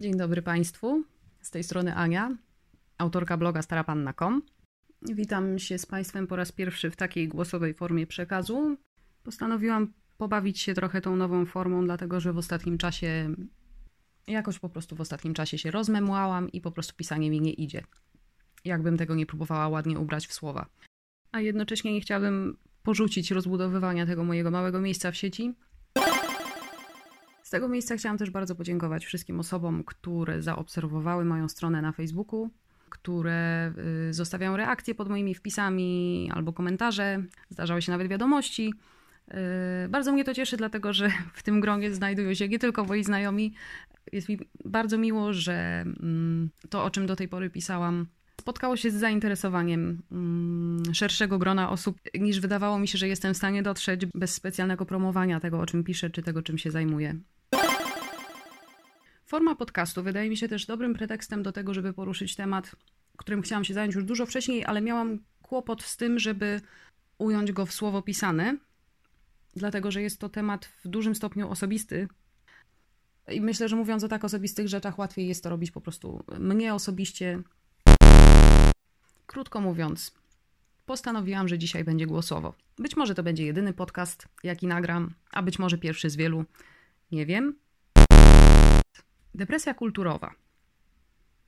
Dzień dobry Państwu. Z tej strony Ania, autorka bloga starapanna.com. Witam się z Państwem po raz pierwszy w takiej głosowej formie przekazu. Postanowiłam pobawić się trochę tą nową formą, dlatego że w ostatnim czasie, jakoś po prostu w ostatnim czasie się rozmemłałam i po prostu pisanie mi nie idzie. Jakbym tego nie próbowała ładnie ubrać w słowa. A jednocześnie nie chciałabym porzucić rozbudowywania tego mojego małego miejsca w sieci. Z tego miejsca chciałam też bardzo podziękować wszystkim osobom, które zaobserwowały moją stronę na Facebooku, które y, zostawiają reakcje pod moimi wpisami albo komentarze, zdarzały się nawet wiadomości. Y, bardzo mnie to cieszy, dlatego że w tym gronie znajdują się nie tylko moi znajomi. Jest mi bardzo miło, że mm, to, o czym do tej pory pisałam, spotkało się z zainteresowaniem mm, szerszego grona osób, niż wydawało mi się, że jestem w stanie dotrzeć bez specjalnego promowania tego, o czym piszę, czy tego, czym się zajmuję. Forma podcastu wydaje mi się też dobrym pretekstem do tego, żeby poruszyć temat, którym chciałam się zająć już dużo wcześniej, ale miałam kłopot z tym, żeby ująć go w słowo pisane, dlatego że jest to temat w dużym stopniu osobisty. I myślę, że mówiąc o tak osobistych rzeczach, łatwiej jest to robić po prostu mnie osobiście. Krótko mówiąc, postanowiłam, że dzisiaj będzie głosowo. Być może to będzie jedyny podcast, jaki nagram, a być może pierwszy z wielu. Nie wiem. Depresja kulturowa.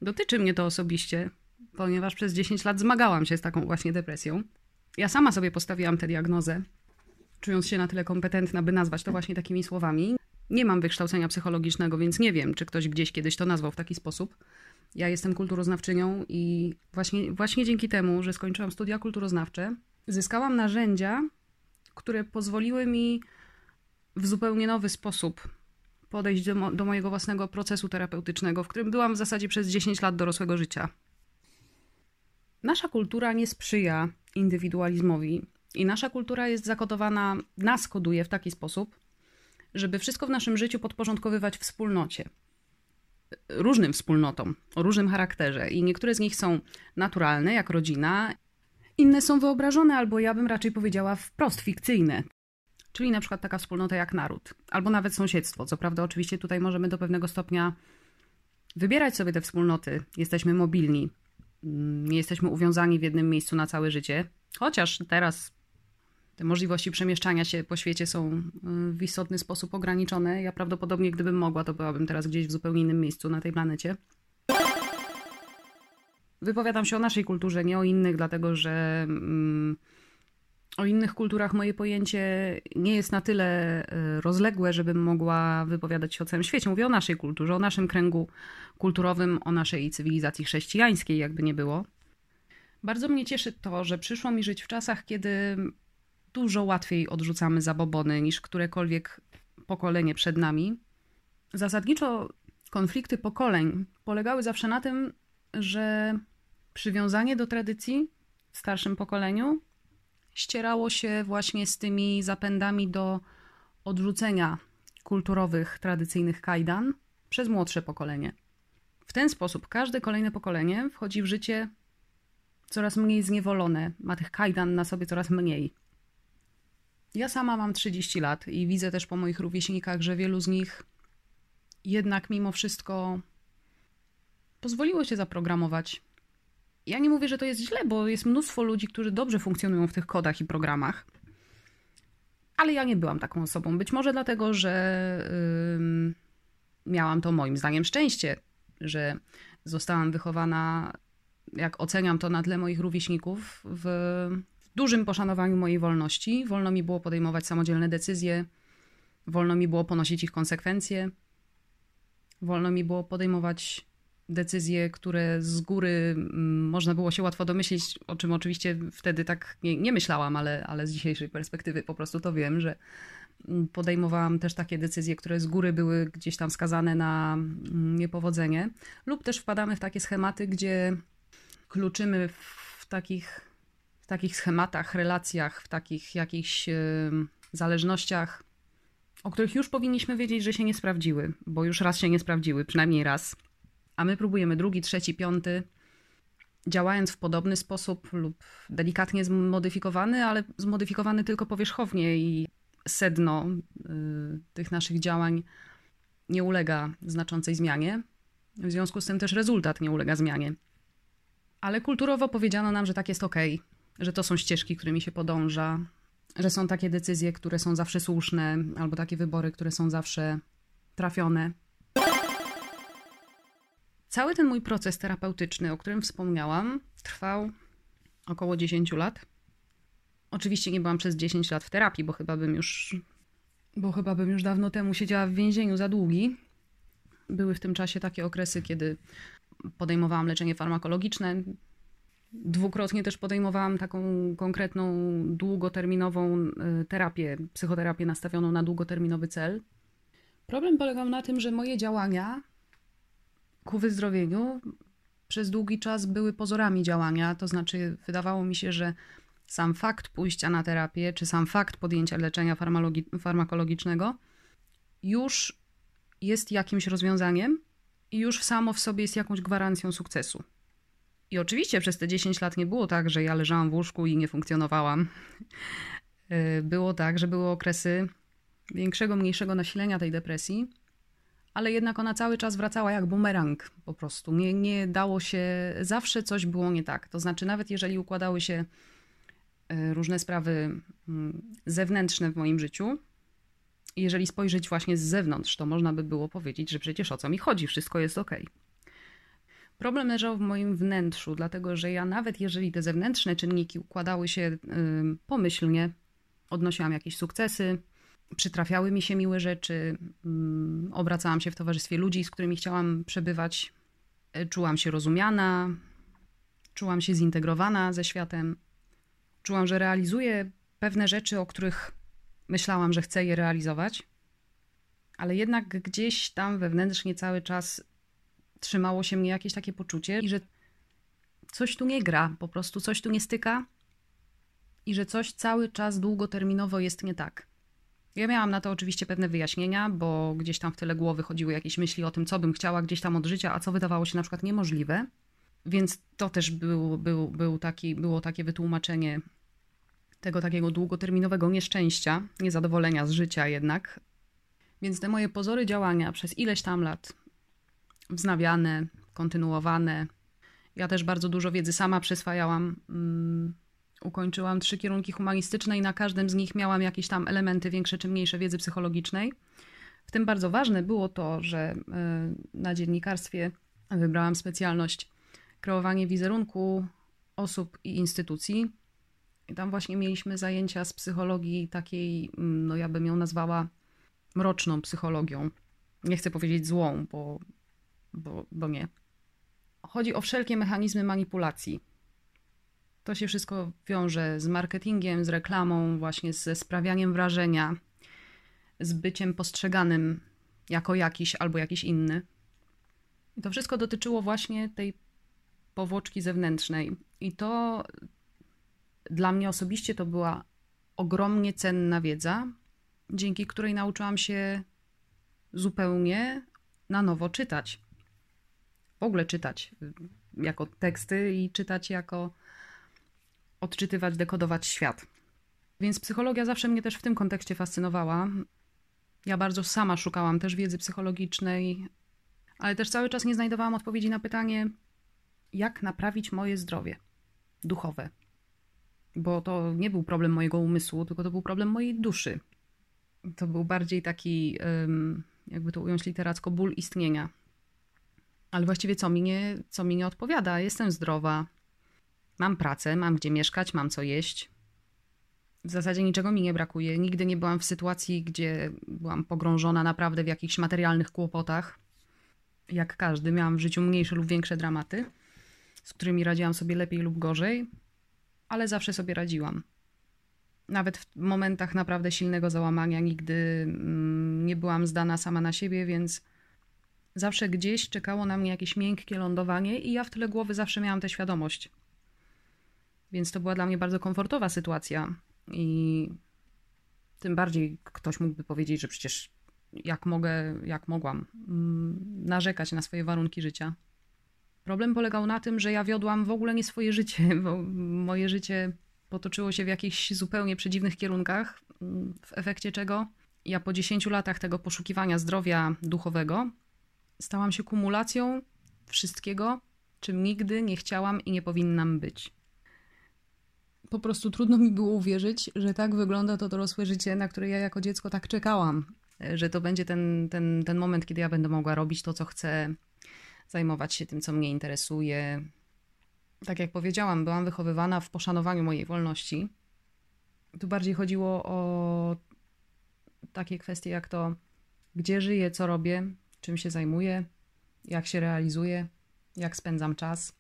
Dotyczy mnie to osobiście, ponieważ przez 10 lat zmagałam się z taką właśnie depresją. Ja sama sobie postawiłam tę diagnozę, czując się na tyle kompetentna, by nazwać to właśnie takimi słowami. Nie mam wykształcenia psychologicznego, więc nie wiem, czy ktoś gdzieś kiedyś to nazwał w taki sposób. Ja jestem kulturoznawczynią i właśnie, właśnie dzięki temu, że skończyłam studia kulturoznawcze, zyskałam narzędzia, które pozwoliły mi w zupełnie nowy sposób podejść do, do mojego własnego procesu terapeutycznego, w którym byłam w zasadzie przez 10 lat dorosłego życia. Nasza kultura nie sprzyja indywidualizmowi i nasza kultura jest zakodowana, nas koduje w taki sposób, żeby wszystko w naszym życiu podporządkowywać wspólnocie. Różnym wspólnotom, o różnym charakterze. I niektóre z nich są naturalne, jak rodzina, inne są wyobrażone, albo ja bym raczej powiedziała wprost fikcyjne, czyli na przykład taka wspólnota jak naród, albo nawet sąsiedztwo. Co prawda, oczywiście tutaj możemy do pewnego stopnia wybierać sobie te wspólnoty. Jesteśmy mobilni, nie jesteśmy uwiązani w jednym miejscu na całe życie, chociaż teraz te możliwości przemieszczania się po świecie są y, w istotny sposób ograniczone. Ja prawdopodobnie, gdybym mogła, to byłabym teraz gdzieś w zupełnie innym miejscu na tej planecie. Wypowiadam się o naszej kulturze, nie o innych, dlatego że. Mm, o innych kulturach moje pojęcie nie jest na tyle e, rozległe, żebym mogła wypowiadać się o całym świecie. Mówię o naszej kulturze, o naszym kręgu kulturowym, o naszej cywilizacji chrześcijańskiej, jakby nie było. Bardzo mnie cieszy to, że przyszło mi żyć w czasach, kiedy dużo łatwiej odrzucamy zabobony niż którekolwiek pokolenie przed nami. Zasadniczo konflikty pokoleń polegały zawsze na tym, że przywiązanie do tradycji w starszym pokoleniu ścierało się właśnie z tymi zapędami do odrzucenia kulturowych, tradycyjnych kajdan przez młodsze pokolenie. W ten sposób każde kolejne pokolenie wchodzi w życie coraz mniej zniewolone, ma tych kajdan na sobie coraz mniej. Ja sama mam 30 lat i widzę też po moich rówieśnikach, że wielu z nich jednak mimo wszystko pozwoliło się zaprogramować ja nie mówię, że to jest źle, bo jest mnóstwo ludzi, którzy dobrze funkcjonują w tych kodach i programach. Ale ja nie byłam taką osobą. Być może dlatego, że yy, miałam to moim zdaniem szczęście, że zostałam wychowana, jak oceniam to na tle moich rówieśników, w dużym poszanowaniu mojej wolności. Wolno mi było podejmować samodzielne decyzje, wolno mi było ponosić ich konsekwencje, wolno mi było podejmować decyzje, które z góry mm, można było się łatwo domyślić, o czym oczywiście wtedy tak nie, nie, myślałam, ale, ale z dzisiejszej perspektywy po prostu to wiem, że mm, podejmowałam też takie decyzje, które z góry były gdzieś tam skazane na mm, niepowodzenie, lub też wpadamy w takie schematy, gdzie kluczymy w takich, w takich schematach, relacjach, w takich jakichś zależnościach, o których już powinniśmy wiedzieć, że się nie sprawdziły, bo już raz się nie sprawdziły, przynajmniej raz a my próbujemy drugi, trzeci, piąty, działając w podobny sposób lub delikatnie zmodyfikowany, ale zmodyfikowany tylko powierzchownie i sedno y, tych naszych działań nie ulega znaczącej zmianie. W związku z tym też rezultat nie ulega zmianie. Ale kulturowo powiedziano nam, że tak jest ok, że to są ścieżki, którymi się podąża, że są takie decyzje, które są zawsze słuszne, albo takie wybory, które są zawsze trafione. Cały ten mój proces terapeutyczny, o którym wspomniałam, trwał około 10 lat. Oczywiście nie byłam przez 10 lat w terapii, bo chyba bym już, bo chyba bym już dawno temu siedziała w więzieniu za długi. Były w tym czasie takie okresy, kiedy podejmowałam leczenie farmakologiczne. Dwukrotnie też podejmowałam taką konkretną, długoterminową y, terapię, psychoterapię nastawioną na długoterminowy cel. Problem polegał na tym, że moje działania ku wyzdrowieniu przez długi czas były pozorami działania, to znaczy wydawało mi się, że sam fakt pójścia na terapię, czy sam fakt podjęcia leczenia farmakologicznego już jest jakimś rozwiązaniem i już samo w sobie jest jakąś gwarancją sukcesu. I oczywiście przez te 10 lat nie było tak, że ja leżałam w łóżku i nie funkcjonowałam. Było tak, że były okresy większego, mniejszego nasilenia tej depresji, ale jednak ona cały czas wracała jak bumerang po prostu. Nie, nie dało się, zawsze coś było nie tak. To znaczy, nawet jeżeli układały się e, różne sprawy mm, zewnętrzne w moim życiu, jeżeli spojrzeć właśnie z zewnątrz, to można by było powiedzieć, że przecież o co mi chodzi, wszystko jest ok. Problem leżał w moim wnętrzu, dlatego że ja nawet jeżeli te zewnętrzne czynniki układały się pomyślnie, odnosiłam jakieś sukcesy, przytrafiały mi się miłe rzeczy, mm, obracałam się w towarzystwie ludzi, z którymi chciałam przebywać, e, czułam się rozumiana, czułam się zintegrowana ze światem, czułam, że realizuję pewne rzeczy, o których myślałam, że chcę je realizować, ale jednak gdzieś tam wewnętrznie cały czas trzymało się mnie jakieś takie poczucie, i że coś tu nie gra, po prostu coś tu nie styka i że coś cały czas długoterminowo jest nie tak. Ja miałam na to oczywiście pewne wyjaśnienia, bo gdzieś tam w tyle głowy chodziły jakieś myśli o tym, co bym chciała gdzieś tam od życia, a co wydawało się na przykład niemożliwe. Więc to też był, był, był taki, było takie wytłumaczenie tego takiego długoterminowego nieszczęścia, niezadowolenia z życia jednak. Więc te moje pozory działania przez ileś tam lat, wznawiane, kontynuowane. Ja też bardzo dużo wiedzy sama przyswajałam. Mm, ukończyłam trzy kierunki humanistyczne i na każdym z nich miałam jakieś tam elementy większe czy mniejsze wiedzy psychologicznej. W tym bardzo ważne było to, że e, na dziennikarstwie wybrałam specjalność kreowanie wizerunku osób i instytucji. I tam właśnie mieliśmy zajęcia z psychologii takiej, mm, no ja bym ją nazwała mroczną psychologią. Nie chcę powiedzieć złą, bo, bo, bo nie. Chodzi o wszelkie mechanizmy manipulacji to się wszystko wiąże z marketingiem, z reklamą, właśnie ze sprawianiem wrażenia, z byciem postrzeganym jako jakiś albo jakiś inny. I to wszystko dotyczyło właśnie tej powłoczki zewnętrznej. I to dla mnie osobiście to była ogromnie cenna wiedza, dzięki której nauczyłam się zupełnie na nowo czytać. W ogóle czytać jako teksty i czytać jako odczytywać, dekodować świat. Więc psychologia zawsze mnie też w tym kontekście fascynowała. Ja bardzo sama szukałam też wiedzy psychologicznej, ale też cały czas nie znajdowałam odpowiedzi na pytanie, jak naprawić moje zdrowie duchowe. Bo to nie był problem mojego umysłu, tylko to był problem mojej duszy. To był bardziej taki, jakby to ująć literacko, ból istnienia. Ale właściwie co mi nie, co mi nie odpowiada? Jestem zdrowa, Mam pracę, mam gdzie mieszkać, mam co jeść. W zasadzie niczego mi nie brakuje. Nigdy nie byłam w sytuacji, gdzie byłam pogrążona naprawdę w jakichś materialnych kłopotach. Jak każdy, miałam w życiu mniejsze lub większe dramaty, z którymi radziłam sobie lepiej lub gorzej, ale zawsze sobie radziłam. Nawet w momentach naprawdę silnego załamania nigdy mm, nie byłam zdana sama na siebie, więc zawsze gdzieś czekało na mnie jakieś miękkie lądowanie i ja w tyle głowy zawsze miałam tę świadomość. Więc to była dla mnie bardzo komfortowa sytuacja. I tym bardziej ktoś mógłby powiedzieć, że przecież jak mogę, jak mogłam mm, narzekać na swoje warunki życia. Problem polegał na tym, że ja wiodłam w ogóle nie swoje życie, bo moje życie potoczyło się w jakichś zupełnie przedziwnych kierunkach, mm, w efekcie czego ja po 10 latach tego poszukiwania zdrowia duchowego stałam się kumulacją wszystkiego, czym nigdy nie chciałam i nie powinnam być. Po prostu trudno mi było uwierzyć, że tak wygląda to dorosłe życie, na które ja jako dziecko tak czekałam. Że to będzie ten, ten, ten moment, kiedy ja będę mogła robić to, co chcę, zajmować się tym, co mnie interesuje. Tak jak powiedziałam, byłam wychowywana w poszanowaniu mojej wolności. Tu bardziej chodziło o takie kwestie jak to, gdzie żyję, co robię, czym się zajmuję, jak się realizuję, jak spędzam czas.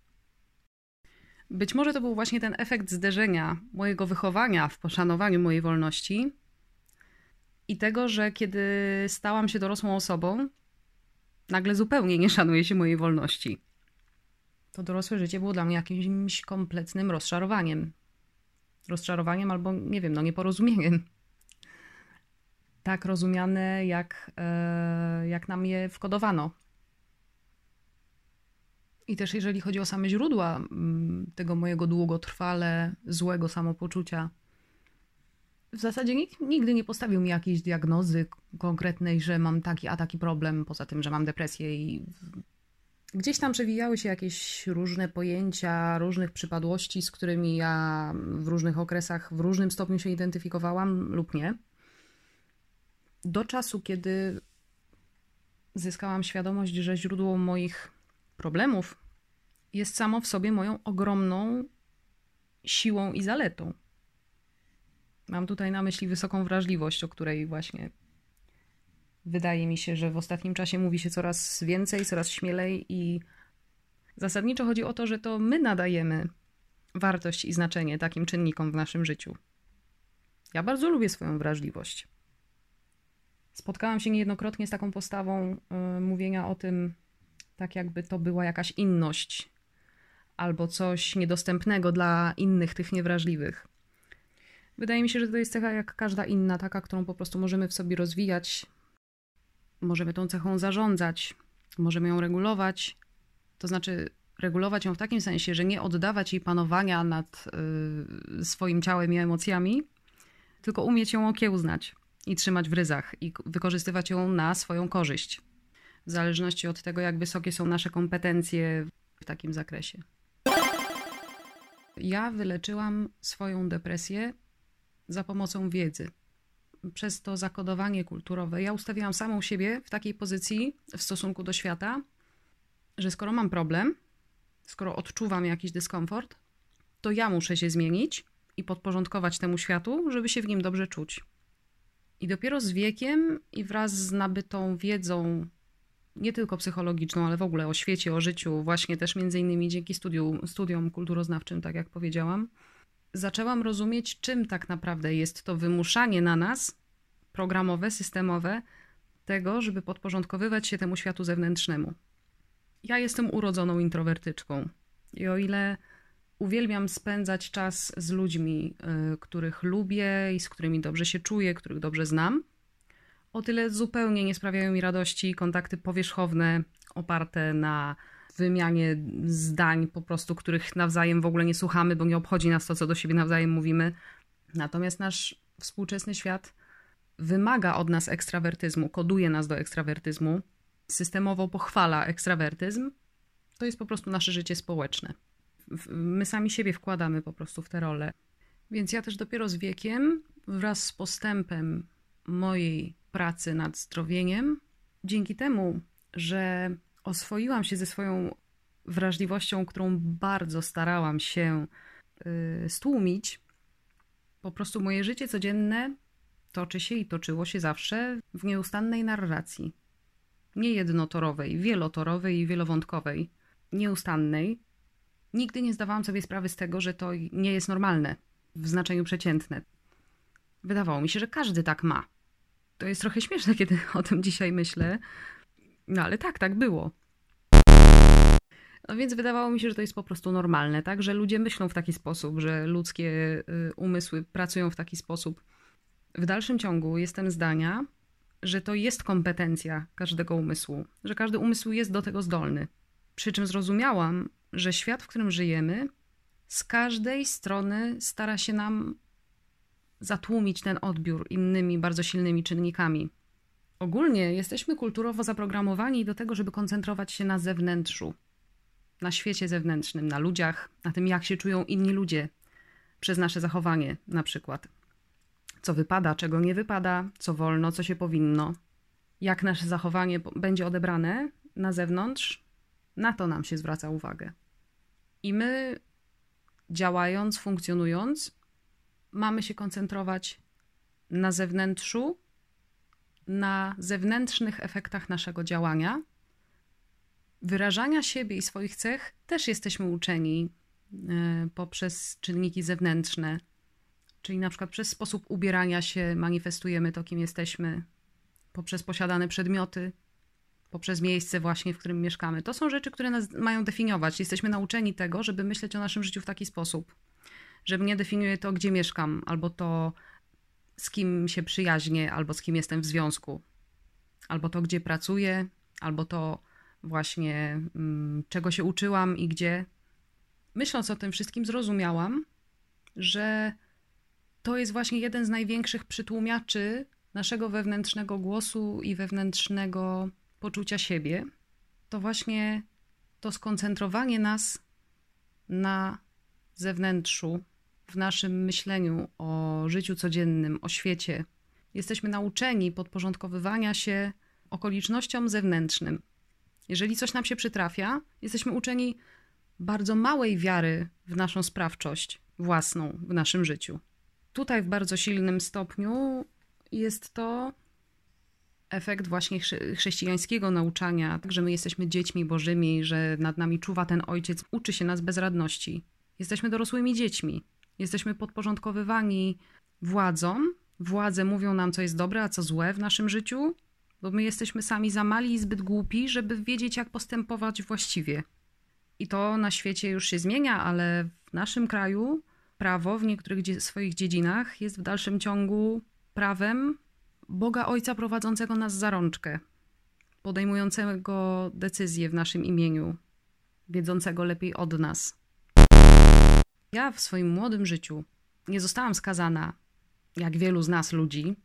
Być może to był właśnie ten efekt zderzenia mojego wychowania w poszanowaniu mojej wolności i tego, że kiedy stałam się dorosłą osobą, nagle zupełnie nie szanuje się mojej wolności. To dorosłe życie było dla mnie jakimś kompletnym rozczarowaniem. Rozczarowaniem albo, nie wiem, no nieporozumieniem. Tak rozumiane, jak, e, jak nam je wkodowano i też jeżeli chodzi o same źródła mm, tego mojego długotrwale złego samopoczucia, w zasadzie nikt nigdy nie postawił mi jakiejś diagnozy konkretnej, że mam taki a taki problem, poza tym, że mam depresję i gdzieś tam przewijały się jakieś różne pojęcia, różnych przypadłości, z którymi ja w różnych okresach, w różnym stopniu się identyfikowałam lub nie. Do czasu, kiedy zyskałam świadomość, że źródło moich problemów jest samo w sobie moją ogromną siłą i zaletą. Mam tutaj na myśli wysoką wrażliwość, o której właśnie wydaje mi się, że w ostatnim czasie mówi się coraz więcej, coraz śmielej i zasadniczo chodzi o to, że to my nadajemy wartość i znaczenie takim czynnikom w naszym życiu. Ja bardzo lubię swoją wrażliwość. Spotkałam się niejednokrotnie z taką postawą yy, mówienia o tym, tak jakby to była jakaś inność albo coś niedostępnego dla innych, tych niewrażliwych. Wydaje mi się, że to jest cecha jak każda inna, taka, którą po prostu możemy w sobie rozwijać, możemy tą cechą zarządzać, możemy ją regulować. To znaczy, regulować ją w takim sensie, że nie oddawać jej panowania nad y, swoim ciałem i emocjami, tylko umieć ją okiełznać i trzymać w ryzach i wykorzystywać ją na swoją korzyść w zależności od tego, jak wysokie są nasze kompetencje w takim zakresie. Ja wyleczyłam swoją depresję za pomocą wiedzy. Przez to zakodowanie kulturowe ja ustawiłam samą siebie w takiej pozycji w stosunku do świata, że skoro mam problem, skoro odczuwam jakiś dyskomfort, to ja muszę się zmienić i podporządkować temu światu, żeby się w nim dobrze czuć. I dopiero z wiekiem i wraz z nabytą wiedzą nie tylko psychologiczną, ale w ogóle o świecie, o życiu, właśnie też między innymi dzięki studium, studiom kulturoznawczym, tak jak powiedziałam, zaczęłam rozumieć, czym tak naprawdę jest to wymuszanie na nas programowe, systemowe tego, żeby podporządkowywać się temu światu zewnętrznemu. Ja jestem urodzoną introwertyczką i o ile uwielbiam spędzać czas z ludźmi, y, których lubię i z którymi dobrze się czuję, których dobrze znam, o tyle zupełnie nie sprawiają mi radości kontakty powierzchowne, oparte na wymianie zdań, po prostu, których nawzajem w ogóle nie słuchamy, bo nie obchodzi nas to, co do siebie nawzajem mówimy. Natomiast nasz współczesny świat wymaga od nas ekstrawertyzmu, koduje nas do ekstrawertyzmu, systemowo pochwala ekstrawertyzm. To jest po prostu nasze życie społeczne. My sami siebie wkładamy po prostu w te role. Więc ja też dopiero z wiekiem, wraz z postępem mojej pracy nad zdrowieniem. Dzięki temu, że oswoiłam się ze swoją wrażliwością, którą bardzo starałam się y, stłumić, po prostu moje życie codzienne toczy się i toczyło się zawsze w nieustannej narracji. Nie jednotorowej, wielotorowej i wielowątkowej, nieustannej. Nigdy nie zdawałam sobie sprawy z tego, że to nie jest normalne w znaczeniu przeciętne. Wydawało mi się, że każdy tak ma. To jest trochę śmieszne, kiedy o tym dzisiaj myślę. No ale tak, tak było. No więc wydawało mi się, że to jest po prostu normalne, tak? Że ludzie myślą w taki sposób, że ludzkie y, umysły pracują w taki sposób. W dalszym ciągu jestem zdania, że to jest kompetencja każdego umysłu, że każdy umysł jest do tego zdolny. Przy czym zrozumiałam, że świat, w którym żyjemy, z każdej strony stara się nam zatłumić ten odbiór innymi bardzo silnymi czynnikami. Ogólnie jesteśmy kulturowo zaprogramowani do tego, żeby koncentrować się na zewnętrzu, na świecie zewnętrznym, na ludziach, na tym, jak się czują inni ludzie przez nasze zachowanie, na przykład. Co wypada, czego nie wypada, co wolno, co się powinno, jak nasze zachowanie będzie odebrane na zewnątrz, na to nam się zwraca uwagę. I my, działając, funkcjonując, mamy się koncentrować na zewnętrzu, na zewnętrznych efektach naszego działania. Wyrażania siebie i swoich cech też jesteśmy uczeni e, poprzez czynniki zewnętrzne, czyli na przykład przez sposób ubierania się manifestujemy to, kim jesteśmy, poprzez posiadane przedmioty, poprzez miejsce właśnie, w którym mieszkamy. To są rzeczy, które nas mają definiować. Jesteśmy nauczeni tego, żeby myśleć o naszym życiu w taki sposób, że mnie definiuje to, gdzie mieszkam, albo to, z kim się przyjaźnię, albo z kim jestem w związku, albo to, gdzie pracuję, albo to właśnie mm, czego się uczyłam i gdzie. Myśląc o tym wszystkim, zrozumiałam, że to jest właśnie jeden z największych przytłumiaczy naszego wewnętrznego głosu i wewnętrznego poczucia siebie. To właśnie to skoncentrowanie nas na zewnętrzu, w naszym myśleniu o życiu codziennym, o świecie. Jesteśmy nauczeni podporządkowywania się okolicznościom zewnętrznym. Jeżeli coś nam się przytrafia, jesteśmy uczeni bardzo małej wiary w naszą sprawczość własną w naszym życiu. Tutaj w bardzo silnym stopniu jest to efekt właśnie chrześcijańskiego nauczania, że my jesteśmy dziećmi bożymi, że nad nami czuwa ten ojciec, uczy się nas bezradności. Jesteśmy dorosłymi dziećmi. Jesteśmy podporządkowywani władzom. Władze mówią nam, co jest dobre, a co złe w naszym życiu, bo my jesteśmy sami za mali i zbyt głupi, żeby wiedzieć, jak postępować właściwie. I to na świecie już się zmienia, ale w naszym kraju prawo w niektórych swoich dziedzinach jest w dalszym ciągu prawem Boga Ojca prowadzącego nas za rączkę, podejmującego decyzje w naszym imieniu, wiedzącego lepiej od nas. Ja w swoim młodym życiu nie zostałam skazana, jak wielu z nas ludzi,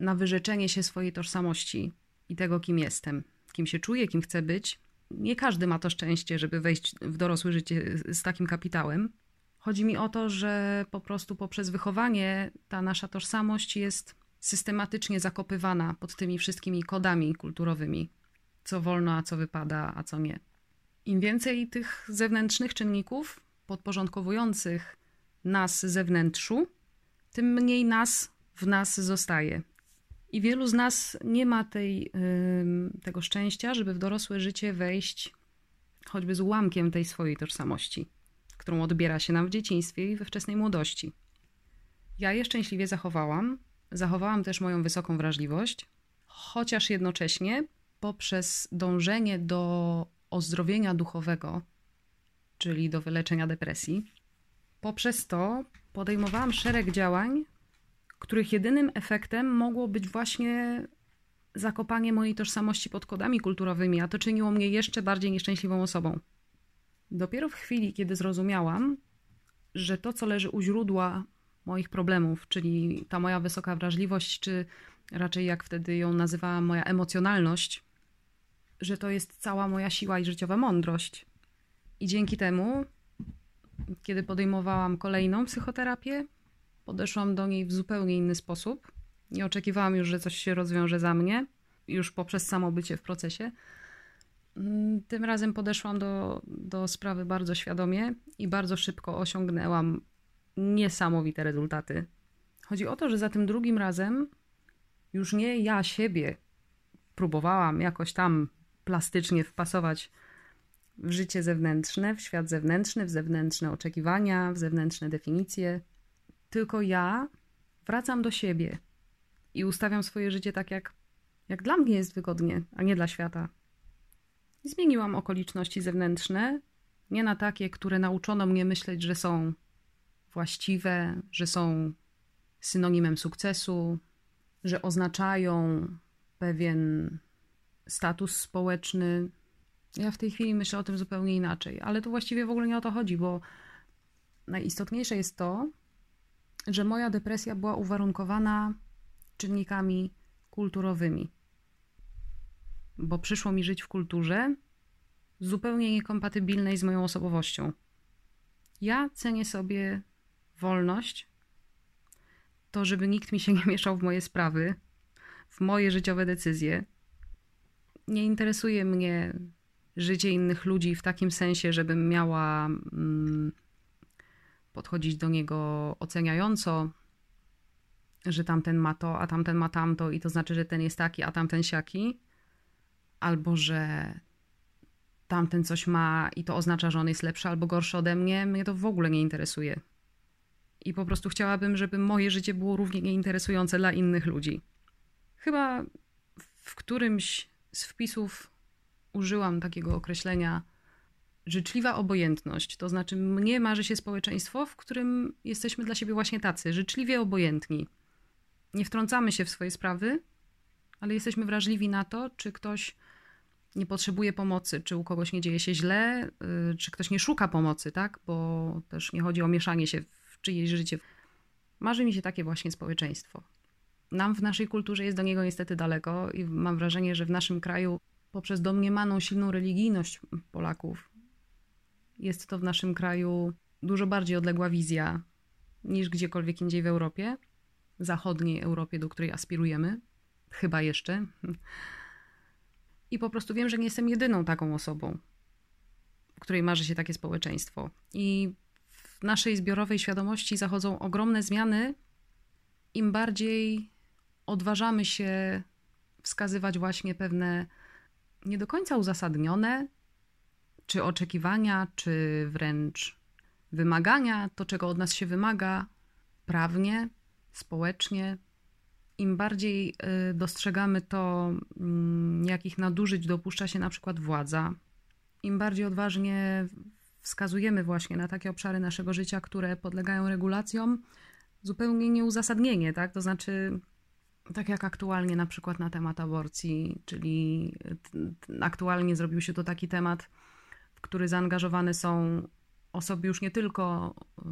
na wyrzeczenie się swojej tożsamości i tego, kim jestem, kim się czuję, kim chcę być. Nie każdy ma to szczęście, żeby wejść w dorosłe życie z takim kapitałem. Chodzi mi o to, że po prostu poprzez wychowanie ta nasza tożsamość jest systematycznie zakopywana pod tymi wszystkimi kodami kulturowymi, co wolno, a co wypada, a co nie. Im więcej tych zewnętrznych czynników, podporządkowujących nas zewnętrzu, tym mniej nas w nas zostaje. I wielu z nas nie ma tej, tego szczęścia, żeby w dorosłe życie wejść choćby z ułamkiem tej swojej tożsamości, którą odbiera się nam w dzieciństwie i we wczesnej młodości. Ja je szczęśliwie zachowałam. Zachowałam też moją wysoką wrażliwość, chociaż jednocześnie poprzez dążenie do ozdrowienia duchowego czyli do wyleczenia depresji. Poprzez to podejmowałam szereg działań, których jedynym efektem mogło być właśnie zakopanie mojej tożsamości pod kodami kulturowymi, a to czyniło mnie jeszcze bardziej nieszczęśliwą osobą. Dopiero w chwili, kiedy zrozumiałam, że to, co leży u źródła moich problemów, czyli ta moja wysoka wrażliwość, czy raczej jak wtedy ją nazywałam, moja emocjonalność, że to jest cała moja siła i życiowa mądrość, i dzięki temu, kiedy podejmowałam kolejną psychoterapię, podeszłam do niej w zupełnie inny sposób. Nie oczekiwałam już, że coś się rozwiąże za mnie, już poprzez samo bycie w procesie. Mm, tym razem podeszłam do, do sprawy bardzo świadomie i bardzo szybko osiągnęłam niesamowite rezultaty. Chodzi o to, że za tym drugim razem już nie ja siebie próbowałam jakoś tam plastycznie wpasować w życie zewnętrzne, w świat zewnętrzny, w zewnętrzne oczekiwania, w zewnętrzne definicje. Tylko ja wracam do siebie i ustawiam swoje życie tak, jak, jak dla mnie jest wygodnie, a nie dla świata. Zmieniłam okoliczności zewnętrzne, nie na takie, które nauczono mnie myśleć, że są właściwe, że są synonimem sukcesu, że oznaczają pewien status społeczny, ja w tej chwili myślę o tym zupełnie inaczej, ale tu właściwie w ogóle nie o to chodzi, bo najistotniejsze jest to, że moja depresja była uwarunkowana czynnikami kulturowymi. bo przyszło mi żyć w kulturze zupełnie niekompatybilnej z moją osobowością. Ja cenię sobie wolność, to żeby nikt mi się nie mieszał w moje sprawy, w moje życiowe decyzje. Nie interesuje mnie życie innych ludzi w takim sensie, żebym miała mm, podchodzić do niego oceniająco, że tamten ma to, a tamten ma tamto, i to znaczy, że ten jest taki, a tamten siaki, albo że tamten coś ma i to oznacza, że on jest lepszy albo gorszy ode mnie, mnie to w ogóle nie interesuje. I po prostu chciałabym, żeby moje życie było równie nieinteresujące dla innych ludzi. Chyba w którymś z wpisów użyłam takiego określenia życzliwa obojętność. To znaczy, mnie marzy się społeczeństwo, w którym jesteśmy dla siebie właśnie tacy, życzliwie obojętni. Nie wtrącamy się w swoje sprawy, ale jesteśmy wrażliwi na to, czy ktoś nie potrzebuje pomocy, czy u kogoś nie dzieje się źle, y, czy ktoś nie szuka pomocy, tak? Bo też nie chodzi o mieszanie się w czyjeś życie. Marzy mi się takie właśnie społeczeństwo. Nam w naszej kulturze jest do niego niestety daleko i mam wrażenie, że w naszym kraju poprzez domniemaną silną religijność Polaków jest to w naszym kraju dużo bardziej odległa wizja niż gdziekolwiek indziej w Europie, zachodniej Europie, do której aspirujemy, chyba jeszcze. I po prostu wiem, że nie jestem jedyną taką osobą, której marzy się takie społeczeństwo. I w naszej zbiorowej świadomości zachodzą ogromne zmiany, im bardziej odważamy się wskazywać właśnie pewne nie do końca uzasadnione, czy oczekiwania, czy wręcz wymagania, to czego od nas się wymaga prawnie, społecznie, im bardziej y, dostrzegamy to, mm, jakich nadużyć dopuszcza się na przykład władza, im bardziej odważnie wskazujemy właśnie na takie obszary naszego życia, które podlegają regulacjom, zupełnie nieuzasadnienie, tak? To znaczy, tak jak aktualnie na przykład na temat aborcji, czyli aktualnie zrobił się to taki temat, w który zaangażowane są osoby już nie tylko y,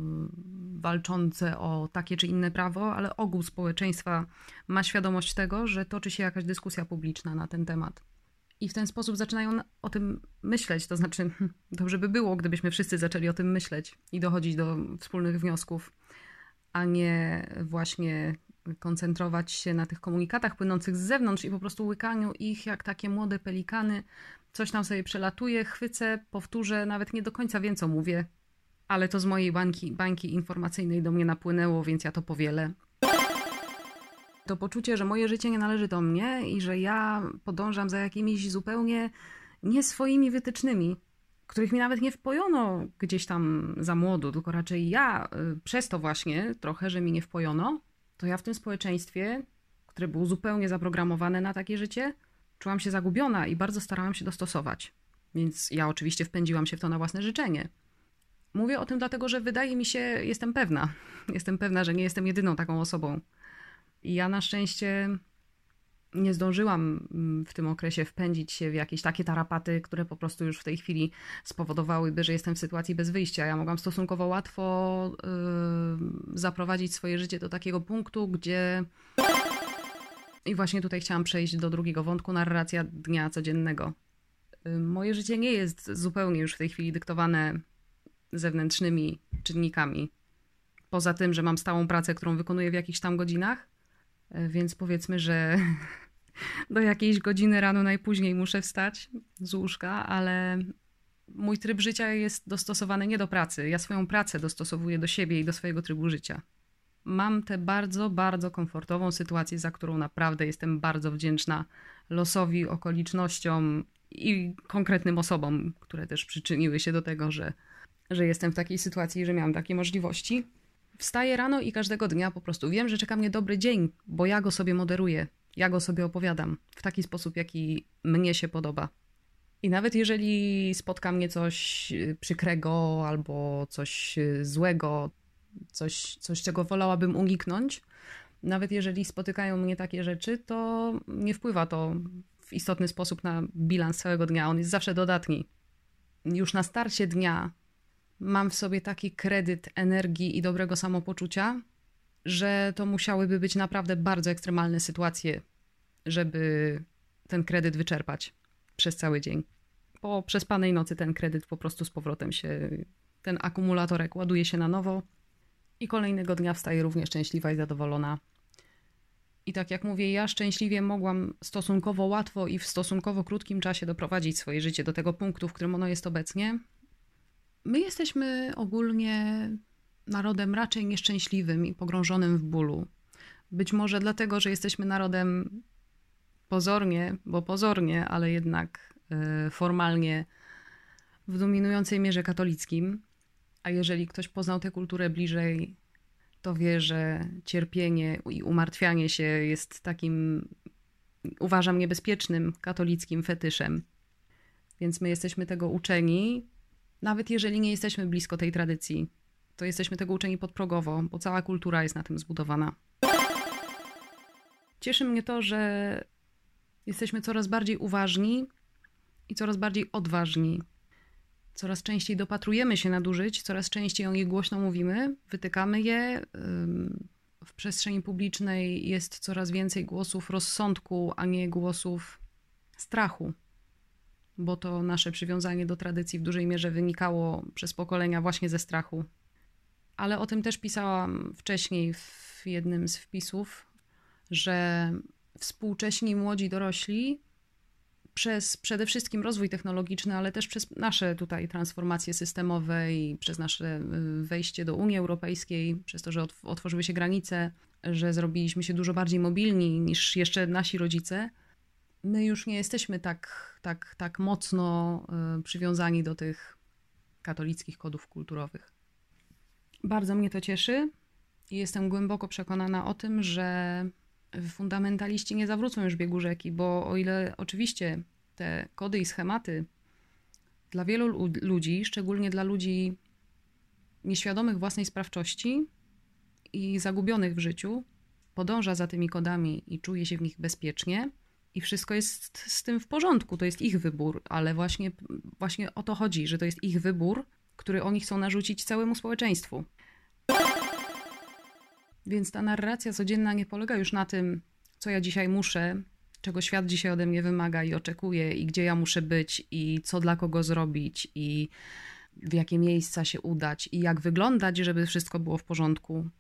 walczące o takie czy inne prawo, ale ogół społeczeństwa ma świadomość tego, że toczy się jakaś dyskusja publiczna na ten temat. I w ten sposób zaczynają o tym myśleć. To znaczy, dobrze by było, gdybyśmy wszyscy zaczęli o tym myśleć i dochodzić do wspólnych wniosków, a nie właśnie koncentrować się na tych komunikatach płynących z zewnątrz i po prostu łykaniu ich jak takie młode pelikany. Coś tam sobie przelatuje, chwycę, powtórzę, nawet nie do końca wiem, co mówię, ale to z mojej bańki, bańki informacyjnej do mnie napłynęło, więc ja to powielę. To poczucie, że moje życie nie należy do mnie i że ja podążam za jakimiś zupełnie nie swoimi wytycznymi, których mi nawet nie wpojono gdzieś tam za młodu, tylko raczej ja y, przez to właśnie trochę, że mi nie wpojono, to ja w tym społeczeństwie, które było zupełnie zaprogramowane na takie życie, czułam się zagubiona i bardzo starałam się dostosować. Więc ja oczywiście wpędziłam się w to na własne życzenie. Mówię o tym dlatego, że wydaje mi się, jestem pewna, jestem pewna, że nie jestem jedyną taką osobą. I ja na szczęście nie zdążyłam mm, w tym okresie wpędzić się w jakieś takie tarapaty, które po prostu już w tej chwili spowodowałyby, że jestem w sytuacji bez wyjścia. Ja mogłam stosunkowo łatwo yy, zaprowadzić swoje życie do takiego punktu, gdzie. I właśnie tutaj chciałam przejść do drugiego wątku narracja dnia codziennego. Yy, moje życie nie jest zupełnie już w tej chwili dyktowane zewnętrznymi czynnikami. Poza tym, że mam stałą pracę, którą wykonuję w jakichś tam godzinach, więc powiedzmy, że do jakiejś godziny rano najpóźniej muszę wstać z łóżka, ale mój tryb życia jest dostosowany nie do pracy. Ja swoją pracę dostosowuję do siebie i do swojego trybu życia. Mam tę bardzo, bardzo komfortową sytuację, za którą naprawdę jestem bardzo wdzięczna losowi, okolicznościom i konkretnym osobom, które też przyczyniły się do tego, że, że jestem w takiej sytuacji, że miałam takie możliwości. Wstaję rano i każdego dnia po prostu wiem, że czeka mnie dobry dzień, bo ja go sobie moderuję. Ja go sobie opowiadam w taki sposób, jaki mnie się podoba. I nawet jeżeli spotka mnie coś y, przykrego albo coś y, złego, coś, coś czego wolałabym uniknąć, nawet jeżeli spotykają mnie takie rzeczy, to nie wpływa to w istotny sposób na bilans całego dnia. On jest zawsze dodatni. Już na starcie dnia mam w sobie taki kredyt energii i dobrego samopoczucia, że to musiałyby być naprawdę bardzo ekstremalne sytuacje, żeby ten kredyt wyczerpać przez cały dzień. Po przespanej nocy ten kredyt po prostu z powrotem się, ten akumulatorek ładuje się na nowo i kolejnego dnia wstaję równie szczęśliwa i zadowolona. I tak jak mówię, ja szczęśliwie mogłam stosunkowo łatwo i w stosunkowo krótkim czasie doprowadzić swoje życie do tego punktu, w którym ono jest obecnie. My jesteśmy ogólnie narodem raczej nieszczęśliwym i pogrążonym w bólu. Być może dlatego, że jesteśmy narodem pozornie, bo pozornie, ale jednak y, formalnie w dominującej mierze katolickim. A jeżeli ktoś poznał tę kulturę bliżej, to wie, że cierpienie i umartwianie się jest takim, uważam, niebezpiecznym katolickim fetyszem. Więc my jesteśmy tego uczeni, nawet jeżeli nie jesteśmy blisko tej tradycji, to jesteśmy tego uczeni podprogowo, bo cała kultura jest na tym zbudowana. Cieszy mnie to, że jesteśmy coraz bardziej uważni i coraz bardziej odważni. Coraz częściej dopatrujemy się nadużyć, coraz częściej o nich głośno mówimy, wytykamy je. W przestrzeni publicznej jest coraz więcej głosów rozsądku, a nie głosów strachu, bo to nasze przywiązanie do tradycji w dużej mierze wynikało przez pokolenia właśnie ze strachu. Ale o tym też pisałam wcześniej w jednym z wpisów, że współcześni młodzi dorośli przez przede wszystkim rozwój technologiczny, ale też przez nasze tutaj transformacje systemowe i przez nasze y, wejście do Unii Europejskiej, przez to, że otworzyły się granice, że zrobiliśmy się dużo bardziej mobilni niż jeszcze nasi rodzice, my już nie jesteśmy tak, tak, tak mocno y, przywiązani do tych katolickich kodów kulturowych. Bardzo mnie to cieszy i jestem głęboko przekonana o tym, że fundamentaliści nie zawrócą już biegu rzeki, bo o ile oczywiście te kody i schematy dla wielu ludzi, szczególnie dla ludzi nieświadomych własnej sprawczości i zagubionych w życiu, podąża za tymi kodami i czuje się w nich bezpiecznie i wszystko jest z tym w porządku, to jest ich wybór, ale właśnie, właśnie o to chodzi, że to jest ich wybór, który oni chcą narzucić całemu społeczeństwu. Więc ta narracja codzienna nie polega już na tym, co ja dzisiaj muszę, czego świat dzisiaj ode mnie wymaga i oczekuje, i gdzie ja muszę być, i co dla kogo zrobić, i w jakie miejsca się udać, i jak wyglądać, żeby wszystko było w porządku.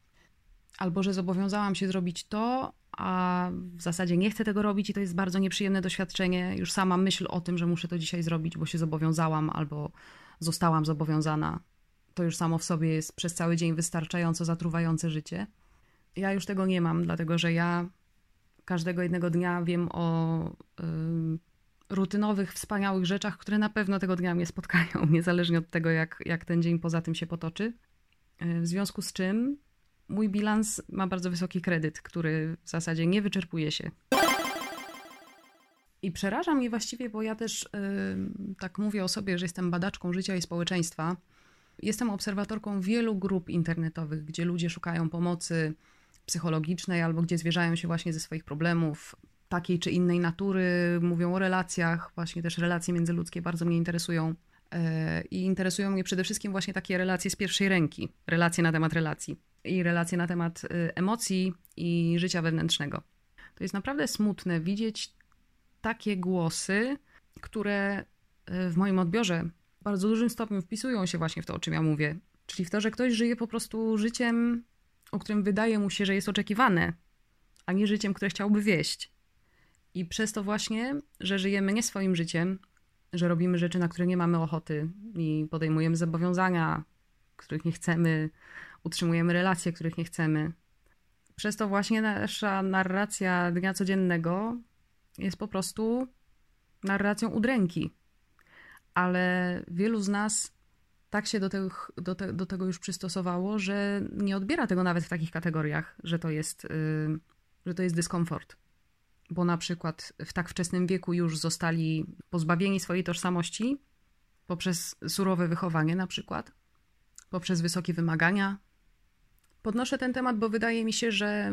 Albo że zobowiązałam się zrobić to, a w zasadzie nie chcę tego robić, i to jest bardzo nieprzyjemne doświadczenie. Już sama myśl o tym, że muszę to dzisiaj zrobić, bo się zobowiązałam, albo zostałam zobowiązana, to już samo w sobie jest przez cały dzień wystarczająco zatruwające życie. Ja już tego nie mam, dlatego że ja każdego jednego dnia wiem o y, rutynowych, wspaniałych rzeczach, które na pewno tego dnia mnie spotkają, niezależnie od tego, jak, jak ten dzień poza tym się potoczy. Y, w związku z czym mój bilans ma bardzo wysoki kredyt, który w zasadzie nie wyczerpuje się. I przeraża mnie właściwie, bo ja też yy, tak mówię o sobie, że jestem badaczką życia i społeczeństwa. Jestem obserwatorką wielu grup internetowych, gdzie ludzie szukają pomocy psychologicznej albo gdzie zwierzają się właśnie ze swoich problemów takiej czy innej natury, mówią o relacjach, właśnie też relacje międzyludzkie bardzo mnie interesują. E, I interesują mnie przede wszystkim właśnie takie relacje z pierwszej ręki, relacje na temat relacji i relacje na temat e, emocji i życia wewnętrznego. To jest naprawdę smutne widzieć takie głosy, które e, w moim odbiorze w bardzo dużym stopniu wpisują się właśnie w to, o czym ja mówię. Czyli w to, że ktoś żyje po prostu życiem o którym wydaje mu się, że jest oczekiwane, a nie życiem, które chciałby wieść. I przez to właśnie, że żyjemy nie swoim życiem, że robimy rzeczy, na które nie mamy ochoty i podejmujemy zobowiązania, których nie chcemy, utrzymujemy relacje, których nie chcemy. Przez to właśnie nasza narracja dnia codziennego jest po prostu narracją udręki. Ale wielu z nas tak się do, tych, do, te, do, tego już przystosowało, że nie odbiera tego nawet w takich kategoriach, że to jest, yy, że to jest dyskomfort. Bo na przykład w tak wczesnym wieku już zostali pozbawieni swojej tożsamości poprzez surowe wychowanie, na przykład, poprzez wysokie wymagania. Podnoszę ten temat, bo wydaje mi się, że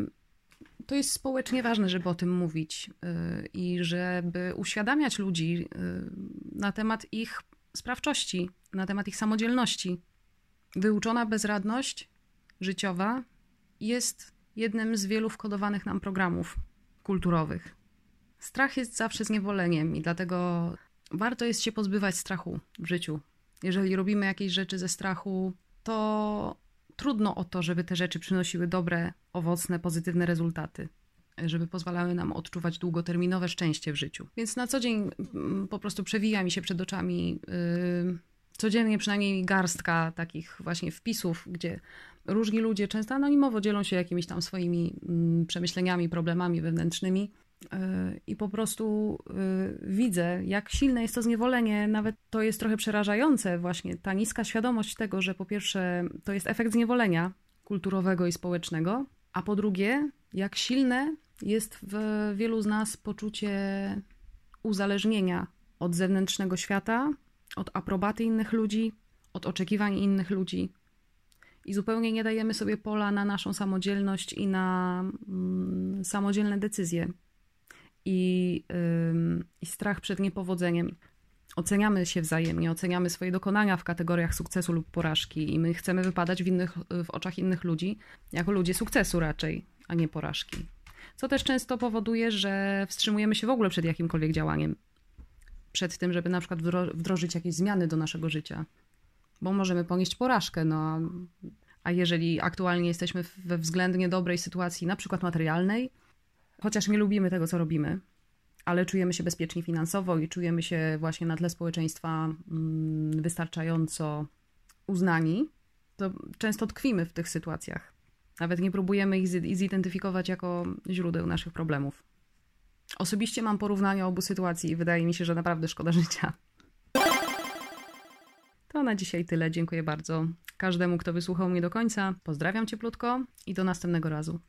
to jest społecznie ważne, żeby o tym mówić yy, i żeby uświadamiać ludzi yy, na temat ich sprawczości, na temat ich samodzielności. Wyuczona bezradność życiowa jest jednym z wielu wkodowanych nam programów kulturowych. Strach jest zawsze zniewoleniem i dlatego warto jest się pozbywać strachu w życiu. Jeżeli robimy jakieś rzeczy ze strachu, to trudno o to, żeby te rzeczy przynosiły dobre, owocne, pozytywne rezultaty żeby pozwalały nam odczuwać długoterminowe szczęście w życiu. Więc na co dzień mm, po prostu przewija mi się przed oczami yy, codziennie przynajmniej garstka takich właśnie wpisów, gdzie różni ludzie często anonimowo dzielą się jakimiś tam swoimi yy, przemyśleniami, problemami wewnętrznymi. I po prostu yy, widzę, jak silne jest to zniewolenie. Nawet to jest trochę przerażające, właśnie ta niska świadomość tego, że po pierwsze to jest efekt zniewolenia kulturowego i społecznego, a po drugie, jak silne jest w wielu z nas poczucie uzależnienia od zewnętrznego świata, od aprobaty innych ludzi, od oczekiwań innych ludzi. I zupełnie nie dajemy sobie pola na naszą samodzielność i na mm, samodzielne decyzje. I, ym, I strach przed niepowodzeniem. Oceniamy się wzajemnie, oceniamy swoje dokonania w kategoriach sukcesu lub porażki, i my chcemy wypadać w, innych, w oczach innych ludzi jako ludzie sukcesu raczej, a nie porażki co też często powoduje, że wstrzymujemy się w ogóle przed jakimkolwiek działaniem. Przed tym, żeby na przykład wdrożyć jakieś zmiany do naszego życia, bo możemy ponieść porażkę, no a jeżeli aktualnie jesteśmy we względnie dobrej sytuacji, na przykład materialnej, chociaż nie lubimy tego, co robimy, ale czujemy się bezpieczni finansowo i czujemy się właśnie na tle społeczeństwa mm, wystarczająco uznani, to często tkwimy w tych sytuacjach. Nawet nie próbujemy ich zidentyfikować jako źródeł naszych problemów. Osobiście mam porównanie obu sytuacji i wydaje mi się, że naprawdę szkoda życia. To na dzisiaj tyle. Dziękuję bardzo każdemu, kto wysłuchał mnie do końca. Pozdrawiam cieplutko i do następnego razu.